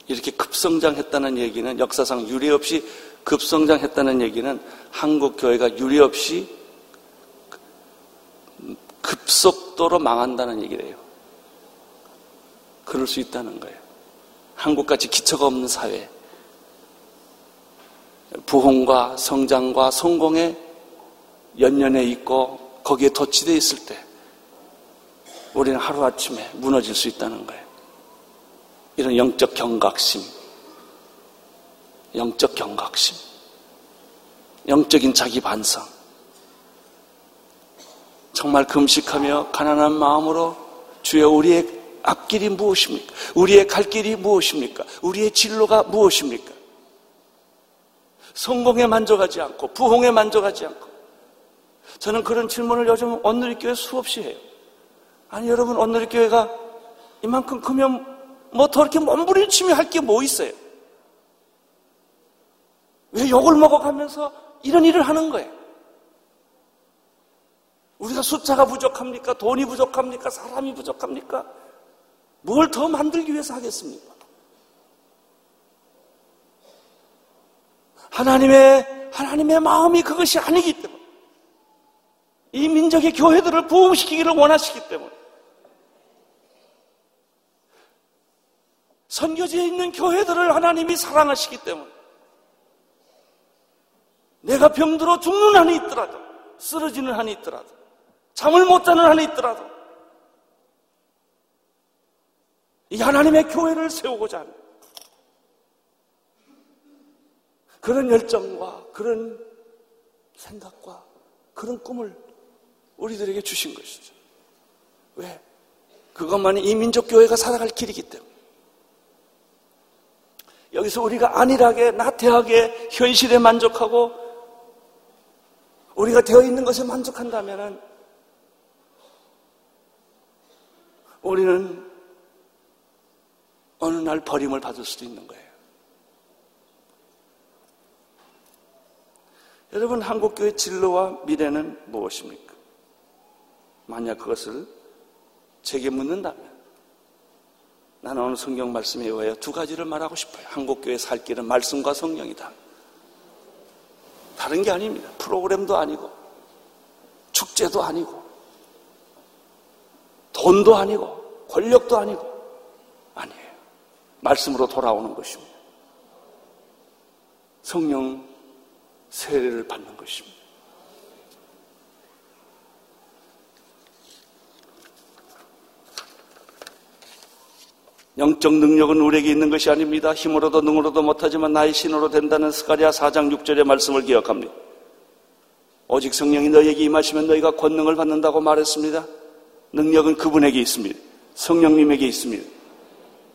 이렇게 급성장했다는 얘기는 역사상 유례 없이 급성장했다는 얘기는 한국 교회가 유례 없이 급속도로 망한다는 얘기래요. 그럴 수 있다는 거예요. 한국같이 기초가 없는 사회, 부흥과 성장과 성공에 연연해 있고 거기에 도취되어 있을 때 우리는 하루아침에 무너질 수 있다는 거예요. 이런 영적 경각심, 영적 경각심, 영적인 자기 반성. 정말 금식하며 가난한 마음으로 주여 우리의 앞길이 무엇입니까? 우리의 갈 길이 무엇입니까? 우리의 진로가 무엇입니까? 성공에 만족하지 않고 부흥에 만족하지 않고 저는 그런 질문을 요즘 온누리교회 수없이 해요. 아니 여러분 온누리교회가 이만큼 크면 뭐 더 이렇게 몸부림치며 할 게 뭐 있어요? 왜 욕을 먹어가면서 이런 일을 하는 거예요? 우리가 숫자가 부족합니까? 돈이 부족합니까? 사람이 부족합니까? 뭘 더 만들기 위해서 하겠습니까? 하나님의, 하나님의 마음이 그것이 아니기 때문에. 이 민족의 교회들을 부흥시키기를 원하시기 때문에 선교지에 있는 교회들을 하나님이 사랑하시기 때문에 내가 병들어 죽는 한이 있더라도 쓰러지는 한이 있더라도 잠을 못 자는 한이 있더라도 이 하나님의 교회를 세우고자 합니다. 그런 열정과 그런 생각과 그런 꿈을 우리들에게 주신 것이죠. 왜? 그것만이 이 민족교회가 살아갈 길이기 때문에. 여기서 우리가 안일하게, 나태하게, 현실에 만족하고, 우리가 되어 있는 것에 만족한다면, 우리는 어느 날 버림을 받을 수도 있는 거예요. 여러분, 한국교회 진로와 미래는 무엇입니까? 만약 그것을 제게 묻는다면 나는 오늘 성경 말씀에 의하여 두 가지를 말하고 싶어요. 한국교회 살 길은 말씀과 성령이다. 다른 게 아닙니다. 프로그램도 아니고 축제도 아니고 돈도 아니고 권력도 아니고 아니에요. 말씀으로 돌아오는 것입니다. 성령 세례를 받는 것입니다. 영적 능력은 우리에게 있는 것이 아닙니다. 힘으로도 능으로도 못하지만 나의 신으로 된다는 스가리아 4장 6절의 말씀을 기억합니다. 오직 성령이 너에게 임하시면 너희가 권능을 받는다고 말했습니다. 능력은 그분에게 있습니다. 성령님에게 있습니다.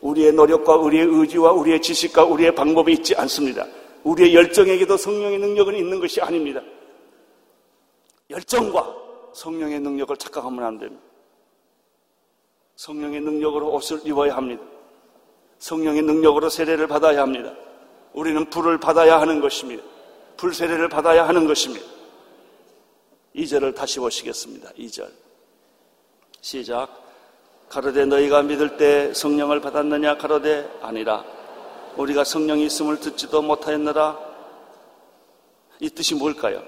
우리의 노력과 우리의 의지와 우리의 지식과 우리의 방법이 있지 않습니다. 우리의 열정에게도 성령의 능력은 있는 것이 아닙니다. 열정과 성령의 능력을 착각하면 안 됩니다. 성령의 능력으로 옷을 입어야 합니다. 성령의 능력으로 세례를 받아야 합니다. 우리는 불을 받아야 하는 것입니다. 불 세례를 받아야 하는 것입니다. 2절을 다시 보시겠습니다. 2절. 시작. 가로되 너희가 믿을 때 성령을 받았느냐 가로되 아니라 우리가 성령이 있음을 듣지도 못하였느라 이 뜻이 뭘까요?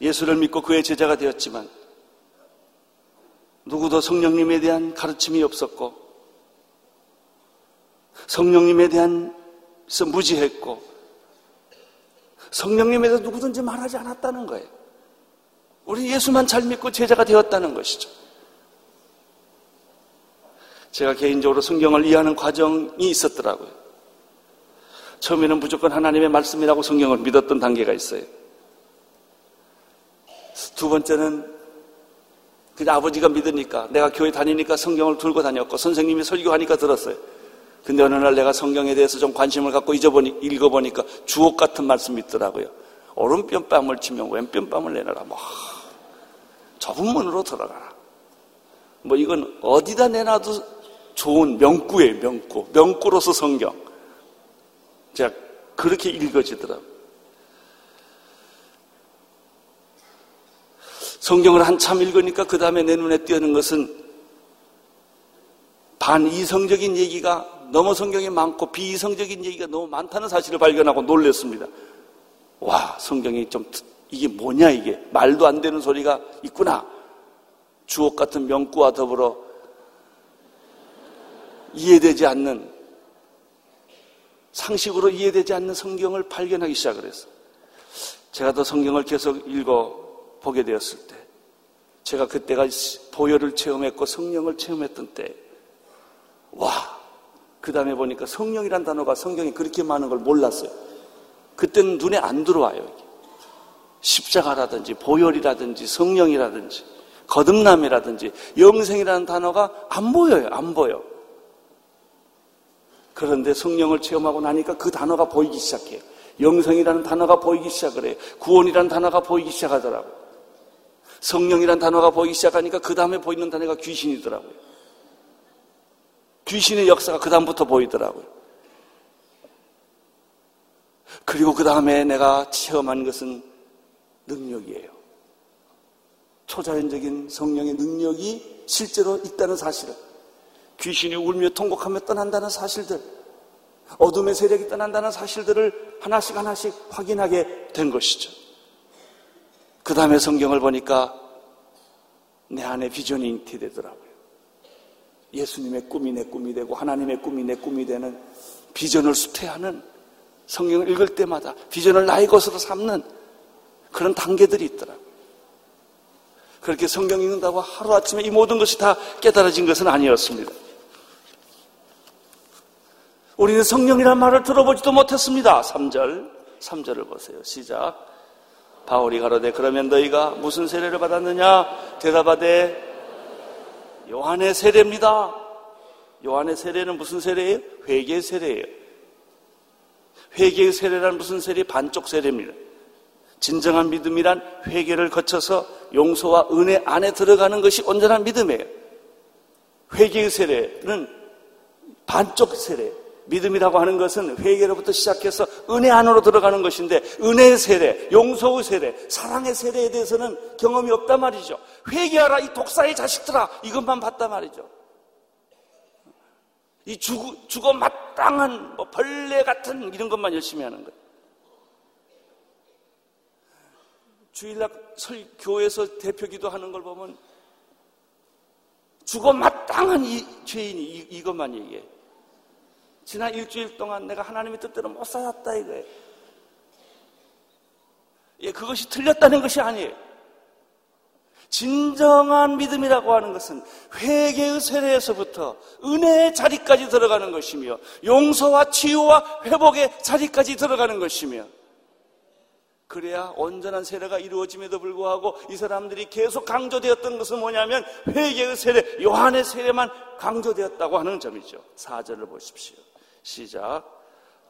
예수를 믿고 그의 제자가 되었지만 누구도 성령님에 대한 가르침이 없었고 성령님에 대한 무지했고 성령님에 대해서 누구든지 말하지 않았다는 거예요. 우리 예수만 잘 믿고 제자가 되었다는 것이죠. 제가 개인적으로 성경을 이해하는 과정이 있었더라고요. 처음에는 무조건 하나님의 말씀이라고 성경을 믿었던 단계가 있어요. 두 번째는 그냥 아버지가 믿으니까 내가 교회 다니니까 성경을 들고 다녔고 선생님이 설교하니까 들었어요. 근데 어느 날 내가 성경에 대해서 좀 관심을 갖고 잊어보니, 읽어보니까 주옥 같은 말씀이 있더라고요. 오른뼘 뺨을 치면 왼뼘 뺨을 내놔라. 뭐, 좁은 문으로 들어가라. 뭐 이건 어디다 내놔도 좋은 명구예요, 명구. 명구로서 성경. 제가 그렇게 읽어지더라고요. 성경을 한참 읽으니까 그 다음에 내 눈에 띄는 것은 반이성적인 얘기가 너무 성경에 많고 비이성적인 얘기가 너무 많다는 사실을 발견하고 놀랐습니다. 와, 성경이 좀, 이게 뭐냐, 이게. 말도 안 되는 소리가 있구나. 주옥 같은 명구와 더불어 이해되지 않는, 상식으로 이해되지 않는 성경을 발견하기 시작을 했어요. 제가 더 성경을 계속 읽어 보게 되었을 때, 제가 그때가 보혈을 체험했고 성령을 체험했던 때, 와, 그 다음에 보니까 성령이란 단어가 성경에 그렇게 많은 걸 몰랐어요. 그때는 눈에 안 들어와요. 십자가라든지 보혈이라든지 성령이라든지 거듭남이라든지 영생이라는 단어가 안 보여요. 안 보여. 그런데 성령을 체험하고 나니까 그 단어가 보이기 시작해요. 영생이라는 단어가 보이기 시작을 해요. 구원이라는 단어가 보이기 시작하더라고요. 성령이라는 단어가 보이기 시작하니까 그 다음에 보이는 단어가 귀신이더라고요. 귀신의 역사가 그다음부터 보이더라고요. 그리고 그 다음에 내가 체험한 것은 능력이에요. 초자연적인 성령의 능력이 실제로 있다는 사실을, 귀신이 울며 통곡하며 떠난다는 사실들, 어둠의 세력이 떠난다는 사실들을 하나씩 하나씩 확인하게 된 것이죠. 그 다음에 성경을 보니까 내 안에 비전이 잉태되더라고요. 예수님의 꿈이 내 꿈이 되고 하나님의 꿈이 내 꿈이 되는 비전을 수퇴하는 성경을 읽을 때마다 비전을 나의 것으로 삼는 그런 단계들이 있더라고요. 그렇게 성경 읽는다고 하루아침에 이 모든 것이 다 깨달아진 것은 아니었습니다. 우리는 성령이란 말을 들어보지도 못했습니다. 3절, 3절을 보세요. 시작. 바울이 가로되 그러면 너희가 무슨 세례를 받았느냐? 대답하되 요한의 세례입니다. 요한의 세례는 무슨 세례예요? 회개 세례예요. 회개의 세례란 무슨 세례? 반쪽 세례입니다. 진정한 믿음이란 회개를 거쳐서 용서와 은혜 안에 들어가는 것이 온전한 믿음이에요. 회개의 세례는 반쪽 세례. 믿음이라고 하는 것은 회개로부터 시작해서 은혜 안으로 들어가는 것인데 은혜의 세례, 용서의 세례, 사랑의 세례에 대해서는 경험이 없단 말이죠. 회개하라 이 독사의 자식들아 이것만 봤단 말이죠. 이 죽어, 죽어 마땅한 뭐 벌레 같은 이런 것만 열심히 하는 거예요. 주일날 설 교회에서 대표 기도하는 걸 보면 죽어 마땅한 이 죄인이 이, 이것만 얘기해. 지난 일주일 동안 내가 하나님의 뜻대로 못 살았다 이거예요. 예, 그것이 틀렸다는 것이 아니에요. 진정한 믿음이라고 하는 것은 회개의 세례에서부터 은혜의 자리까지 들어가는 것이며 용서와 치유와 회복의 자리까지 들어가는 것이며 그래야 온전한 세례가 이루어짐에도 불구하고 이 사람들이 계속 강조되었던 것은 뭐냐면 회개의 세례, 요한의 세례만 강조되었다고 하는 점이죠. 사절을 보십시오. 시작.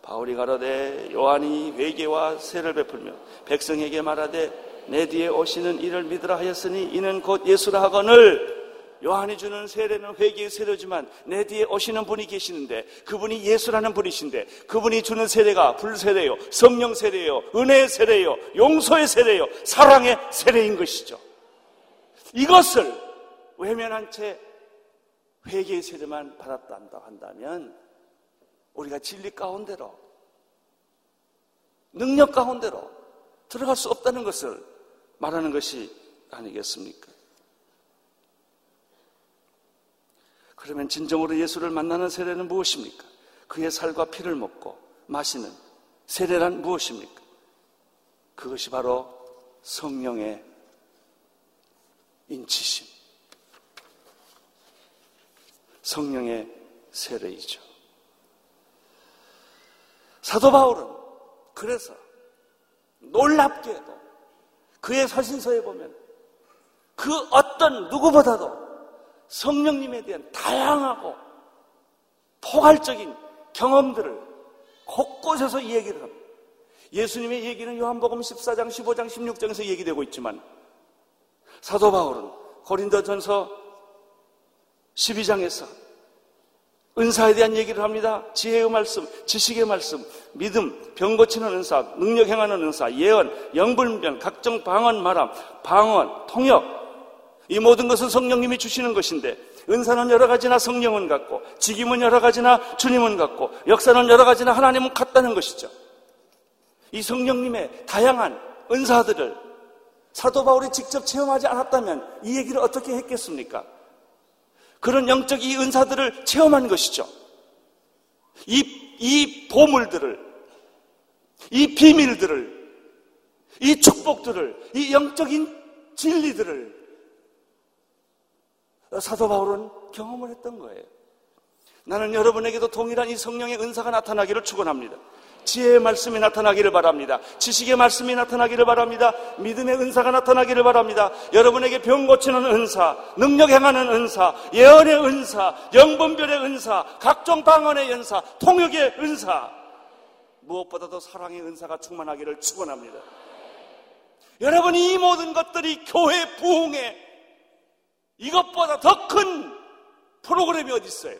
바울이 가로되 요한이 회개와 세를 베풀며 백성에게 말하되 내 뒤에 오시는 이를 믿으라 하였으니 이는 곧 예수라 하거늘 요한이 주는 세례는 회개의 세례지만 내 뒤에 오시는 분이 계시는데 그분이 예수라는 분이신데 그분이 주는 세례가 불세례요, 성령 세례요, 은혜의 세례요, 용서의 세례요, 사랑의 세례인 것이죠. 이것을 외면한 채 회개의 세례만 받았다 한다면 우리가 진리 가운데로 능력 가운데로 들어갈 수 없다는 것을 말하는 것이 아니겠습니까? 그러면 진정으로 예수를 만나는 세례는 무엇입니까? 그의 살과 피를 먹고 마시는 세례란 무엇입니까? 그것이 바로 성령의 인치심, 성령의 세례이죠. 사도 바울은 그래서 놀랍게도 그의 서신서에 보면 그 어떤 누구보다도 성령님에 대한 다양하고 포괄적인 경험들을 곳곳에서 얘기를 합니다. 예수님의 얘기는 요한복음 14장, 15장, 16장에서 얘기되고 있지만 사도 바울은 고린도전서 12장에서 은사에 대한 얘기를 합니다. 지혜의 말씀, 지식의 말씀, 믿음, 병 고치는 은사, 능력 행하는 은사, 예언, 영불변, 각종 방언 말함, 방언, 통역. 이 모든 것은 성령님이 주시는 것인데 은사는 여러 가지나 성령은 같고 직임은 여러 가지나 주님은 같고 역사는 여러 가지나 하나님은 같다는 것이죠. 이 성령님의 다양한 은사들을 사도 바울이 직접 체험하지 않았다면 이 얘기를 어떻게 했겠습니까? 그런 영적 이 은사들을 체험한 것이죠. 이, 이 보물들을, 이 비밀들을, 이 축복들을, 이 영적인 진리들을 사도 바울은 경험을 했던 거예요. 나는 여러분에게도 동일한 이 성령의 은사가 나타나기를 축원합니다. 지혜의 말씀이 나타나기를 바랍니다. 지식의 말씀이 나타나기를 바랍니다. 믿음의 은사가 나타나기를 바랍니다. 여러분에게 병 고치는 은사, 능력 행하는 은사, 예언의 은사, 영분별의 은사, 각종 방언의 은사, 통역의 은사, 무엇보다도 사랑의 은사가 충만하기를 축원합니다. 여러분 이 모든 것들이 교회 부흥에 이것보다 더 큰 프로그램이 어디 있어요?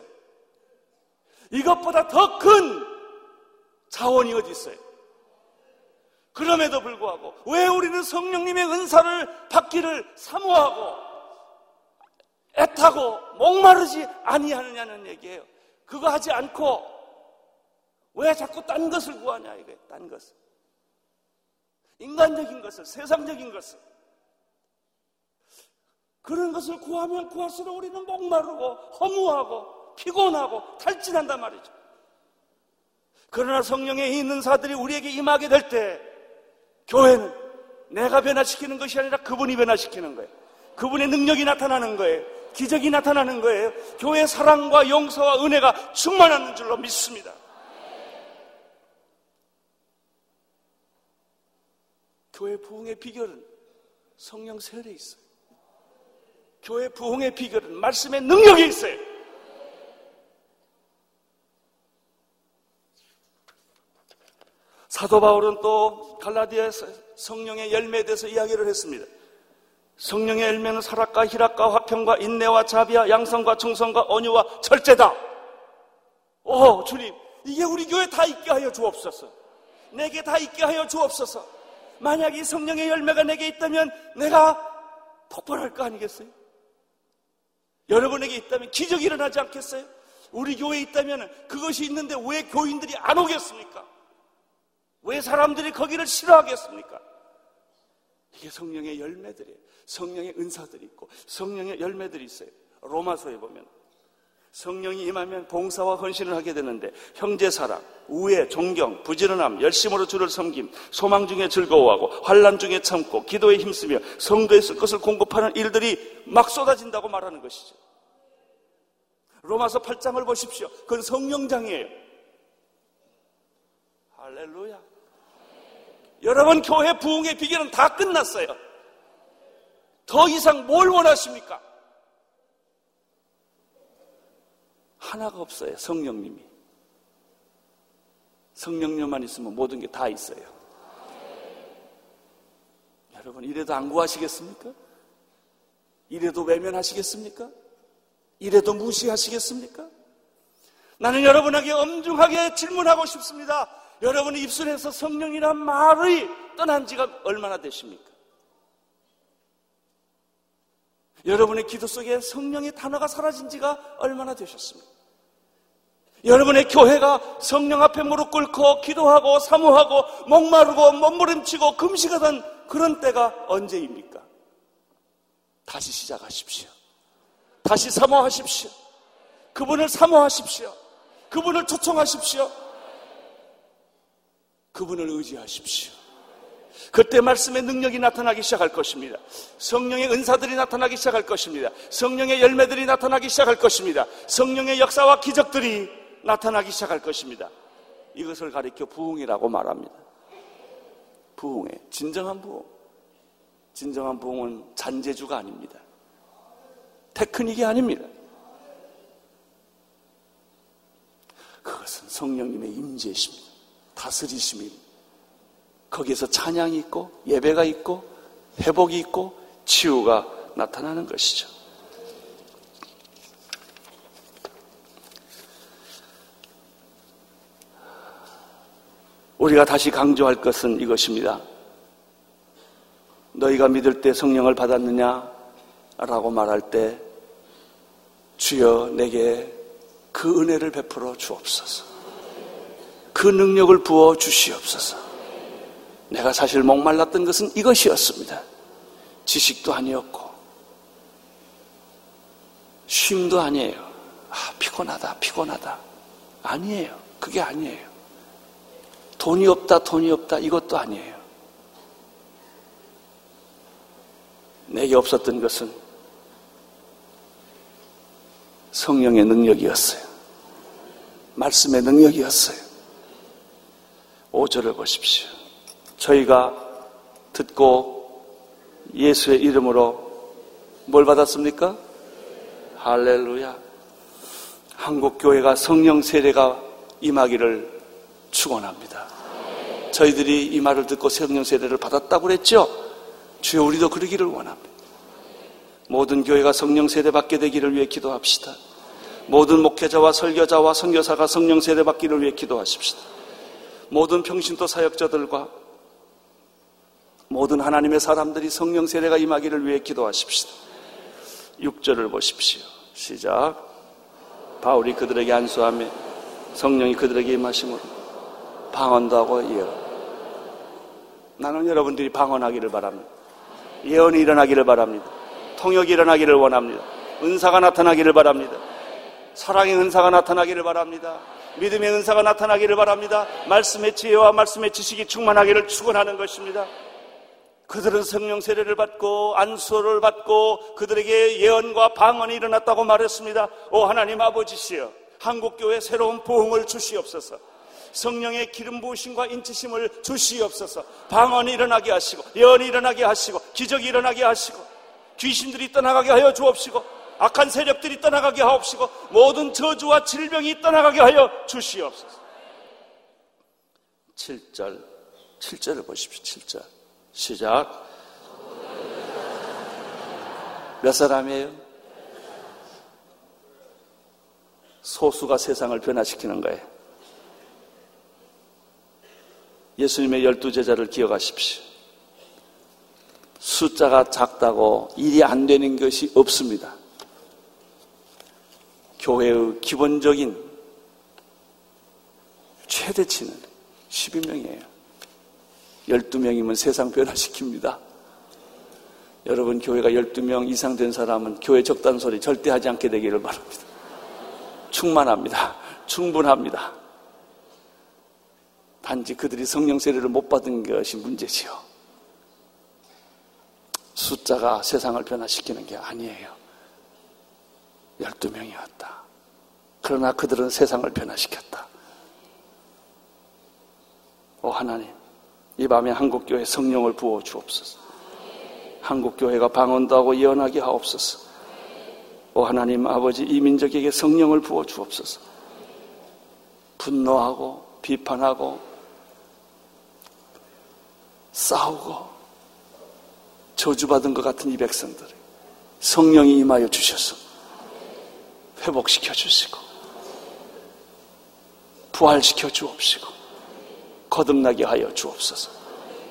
이것보다 더큰 자원이 어디 있어요? 그럼에도 불구하고 왜 우리는 성령님의 은사를 받기를 사모하고 애타고 목마르지 아니하느냐는 얘기예요. 그거 하지 않고 왜 자꾸 딴 것을 구하냐 이거예요. 딴 것을. 인간적인 것을, 세상적인 것을. 그런 것을 구하면 구할수록 우리는 목마르고 허무하고 피곤하고 탈진한단 말이죠. 그러나 성령의 있는 사들이 우리에게 임하게 될 때 교회는 내가 변화시키는 것이 아니라 그분이 변화시키는 거예요. 그분의 능력이 나타나는 거예요. 기적이 나타나는 거예요. 교회 사랑과 용서와 은혜가 충만하는 줄로 믿습니다. 교회 부흥의 비결은 성령 세례에 있어요. 교회 부흥의 비결은 말씀의 능력에 있어요. 사도 바울은 또 갈라디아 성령의 열매에 대해서 이야기를 했습니다. 성령의 열매는 사락과 희락과 화평과 인내와 자비와 양성과 충성과 언유와 절제다. 오 주님 이게 우리 교회 다 있게 하여 주옵소서. 내게 다 있게 하여 주옵소서. 만약 이 성령의 열매가 내게 있다면 내가 폭발할 거 아니겠어요? 여러분에게 있다면 기적이 일어나지 않겠어요? 우리 교회에 있다면 그것이 있는데 왜 교인들이 안 오겠습니까? 왜 사람들이 거기를 싫어하겠습니까? 이게 성령의 열매들이에요. 성령의 은사들이 있고 성령의 열매들이 있어요. 로마서에 보면 성령이 임하면 봉사와 헌신을 하게 되는데 형제 사랑, 우애, 존경, 부지런함, 열심으로 주를 섬김, 소망 중에 즐거워하고 환란 중에 참고 기도에 힘쓰며 성도에 쓸 것을 공급하는 일들이 막 쏟아진다고 말하는 것이죠. 로마서 8장을 보십시오. 그건 성령장이에요. 할렐루야. 여러분 교회 부흥의 비결은 다 끝났어요. 더 이상 뭘 원하십니까? 하나가 없어요. 성령님이. 성령님만 있으면 모든 게 다 있어요. 여러분 이래도 안 구하시겠습니까? 이래도 외면하시겠습니까? 이래도 무시하시겠습니까? 나는 여러분에게 엄중하게 질문하고 싶습니다. 여러분의 입술에서 성령이란 말이 떠난 지가 얼마나 되십니까? 여러분의 기도 속에 성령의 단어가 사라진 지가 얼마나 되셨습니까? 여러분의 교회가 성령 앞에 무릎 꿇고 기도하고 사모하고 목마르고 몸부림치고 금식하던 그런 때가 언제입니까? 다시 시작하십시오. 다시 사모하십시오. 그분을 사모하십시오. 그분을 초청하십시오. 그분을 의지하십시오. 그때 말씀의 능력이 나타나기 시작할 것입니다. 성령의 은사들이 나타나기 시작할 것입니다. 성령의 열매들이 나타나기 시작할 것입니다. 성령의 역사와 기적들이 나타나기 시작할 것입니다. 이것을 가리켜 부흥이라고 말합니다. 부흥에 진정한 부흥. 진정한 부흥은 잔재주가 아닙니다. 테크닉이 아닙니다. 그것은 성령님의 임재십니다. 다스리심이 거기에서 찬양이 있고 예배가 있고 회복이 있고 치유가 나타나는 것이죠. 우리가 다시 강조할 것은 이것입니다. 너희가 믿을 때 성령을 받았느냐? 라고 말할 때 주여 내게 그 은혜를 베풀어 주옵소서. 그 능력을 부어 주시옵소서. 내가 사실 목말랐던 것은 이것이었습니다. 지식도 아니었고, 쉼도 아니에요. 아, 피곤하다, 피곤하다. 아니에요. 그게 아니에요. 돈이 없다, 돈이 없다. 이것도 아니에요. 내게 없었던 것은 성령의 능력이었어요. 말씀의 능력이었어요. 5절을 보십시오. 저희가 듣고 예수의 이름으로 뭘 받았습니까? 할렐루야. 한국 교회가 성령 세례가 임하기를 축원합니다. 저희들이 이 말을 듣고 성령 세례를 받았다고 그랬죠? 주여 우리도 그러기를 원합니다. 모든 교회가 성령 세례 받게 되기를 위해 기도합시다. 모든 목회자와 설교자와 선교사가 성령 세례 받기를 위해 기도하십시다. 모든 평신도 사역자들과 모든 하나님의 사람들이 성령 세례가 임하기를 위해 기도하십시다. 6절을 보십시오. 시작. 바울이 그들에게 안수하며 성령이 그들에게 임하심으로 방언도 하고 예언. 나는 여러분들이 방언하기를 바랍니다. 예언이 일어나기를 바랍니다. 통역이 일어나기를 원합니다. 은사가 나타나기를 바랍니다. 사랑의 은사가 나타나기를 바랍니다. 믿음의 은사가 나타나기를 바랍니다. 말씀의 지혜와 말씀의 지식이 충만하기를 축원하는 것입니다. 그들은 성령 세례를 받고 안수를 받고 그들에게 예언과 방언이 일어났다고 말했습니다. 오 하나님 아버지시여 한국교회 새로운 보응을 주시옵소서. 성령의 기름 부으심과 인치심을 주시옵소서. 방언이 일어나게 하시고 예언이 일어나게 하시고 기적이 일어나게 하시고 귀신들이 떠나가게 하여 주옵시고 악한 세력들이 떠나가게 하옵시고 모든 저주와 질병이 떠나가게 하여 주시옵소서. 7절 7절을 보십시오. 7절. 시작. 몇 사람이에요? 소수가 세상을 변화시키는 거예요. 예수님의 열두 제자를 기억하십시오. 숫자가 작다고 일이 안 되는 것이 없습니다. 교회의 기본적인 최대치는 12명이에요. 12명이면 세상 변화시킵니다. 여러분 교회가 12명 이상 된 사람은 교회 적단 소리 절대 하지 않게 되기를 바랍니다. 충만합니다. 충분합니다. 단지 그들이 성령 세례를 못 받은 것이 문제지요. 숫자가 세상을 변화시키는 게 아니에요. 12명이었다. 그러나 그들은 세상을 변화시켰다. 오 하나님, 이 밤에 한국교회 성령을 부어 주옵소서. 한국교회가 방언도 하고 예언하게 하옵소서. 오 하나님 아버지 이 민족에게 성령을 부어 주옵소서. 분노하고 비판하고 싸우고 저주받은 것 같은 이 백성들 성령이 임하여 주셔서 회복시켜 주시고 부활시켜 주옵시고 거듭나게 하여 주옵소서.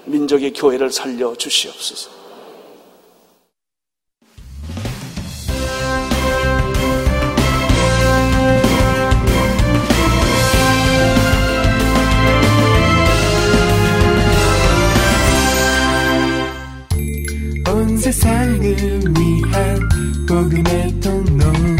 민족의 교회를 살려 주시옵소서. 온 세상을 위한 복음의 통로